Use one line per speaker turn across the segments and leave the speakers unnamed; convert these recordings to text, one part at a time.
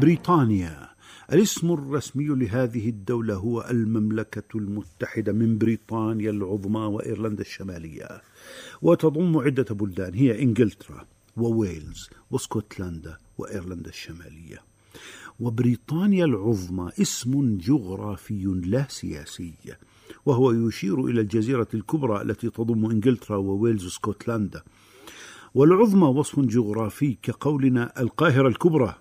بريطانيا. الاسم الرسمي لهذه الدولة هو المملكة المتحدة من بريطانيا العظمى وإيرلندا الشمالية. وتضم عدة بلدان هي إنجلترا وويلز واسكتلندا وإيرلندا الشمالية. وبريطانيا العظمى اسم جغرافي لا سياسي وهو يشير إلى الجزيرة الكبرى التي تضم إنجلترا وويلز واسكتلندا. والعظمى وصف جغرافي كقولنا القاهرة الكبرى.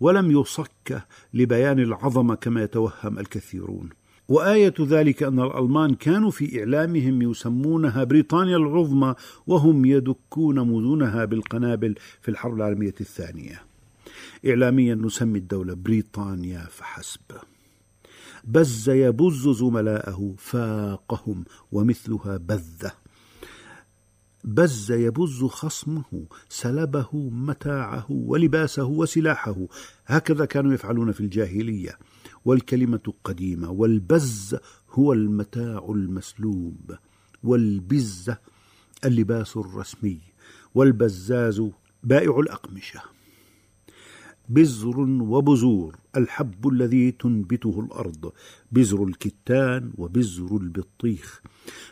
ولم يصك لبيان العظمه كما يتوهم الكثيرون وآية ذلك أن الألمان كانوا في إعلامهم يسمونها بريطانيا العظمى وهم يدكون مدنها بالقنابل في الحرب العالمية الثانية. إعلاميا نسمي الدولة بريطانيا فحسب. بز يبز زملاءه فاقهم ومثلها بذة بز يبز خصمه سلبه متاعه ولباسه وسلاحه. هكذا كانوا يفعلون في الجاهلية. والكلمة قديمة والبز هو المتاع المسلوب. والبزة اللباس الرسمي. والبزاز بائع الأقمشة. بزر وبزور الحب الذي تنبته الأرض بزر الكتان وبزر البطيخ.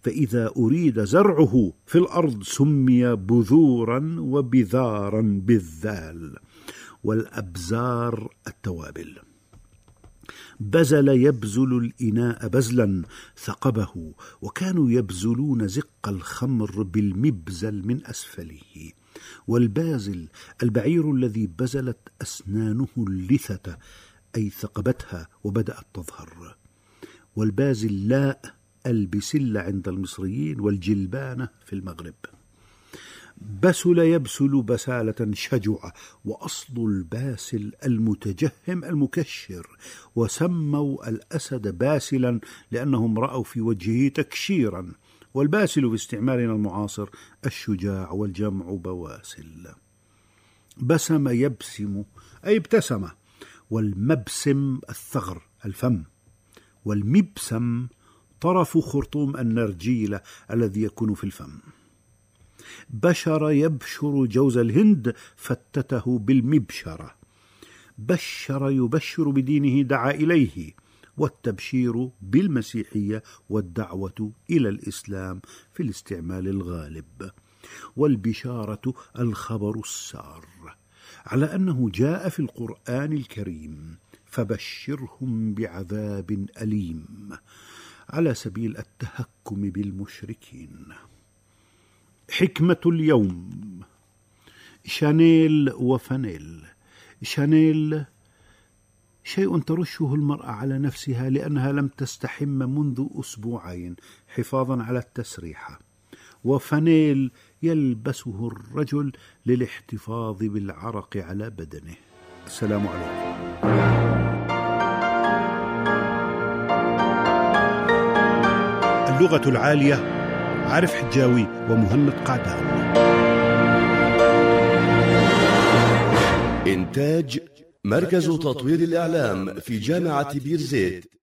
فإذا أريد زرعه في الأرض سمي بذورا وبذارا بالذال. والأبزار التوابل. بزل يبزل الإناء بزلا ثقبه وكانوا يبزلون زق الخمر بالمبزل من أسفله. والبازل البعير الذي بزلت أسنانه اللثة أي ثقبتها وبدأت تظهر. والبازل لاء البسلة عند المصريين والجلبانة في المغرب. بسل يبسل بسالة شجعة وأصل الباسل المتجهم المكشر. وسموا الأسد باسلا لأنهم رأوا في وجهه تكشيرا. والباسل باستعمالنا المعاصر الشجاع والجمع بواسل. بسم يبسم أي ابتسم والمبسم الثغر الفم والمبسم طرف خرطوم النرجيلة الذي يكون في الفم. بشر يبشر جوز الهند فتته بالمبشرة. بشر يبشر بدينه دعا إليه. والتبشير بالمسيحية والدعوة إلى الإسلام في الاستعمال الغالب. والبشارة الخبر السار. على أنه جاء في القرآن الكريم فبشرهم بعذاب أليم على سبيل التهكم بالمشركين. حكمة اليوم. شانيل وفانيل. شانيل شيء ترشه المرأة على نفسها لأنها لم تستحم منذ أسبوعين حفاظا على التسريحة. وفنيل يلبسه الرجل للاحتفاظ بالعرق على بدنه. السلام عليكم. اللغة العالية عارف حجاوي ومهند قعدان.
إنتاج مركز تطوير الإعلام في جامعة بيرزيت.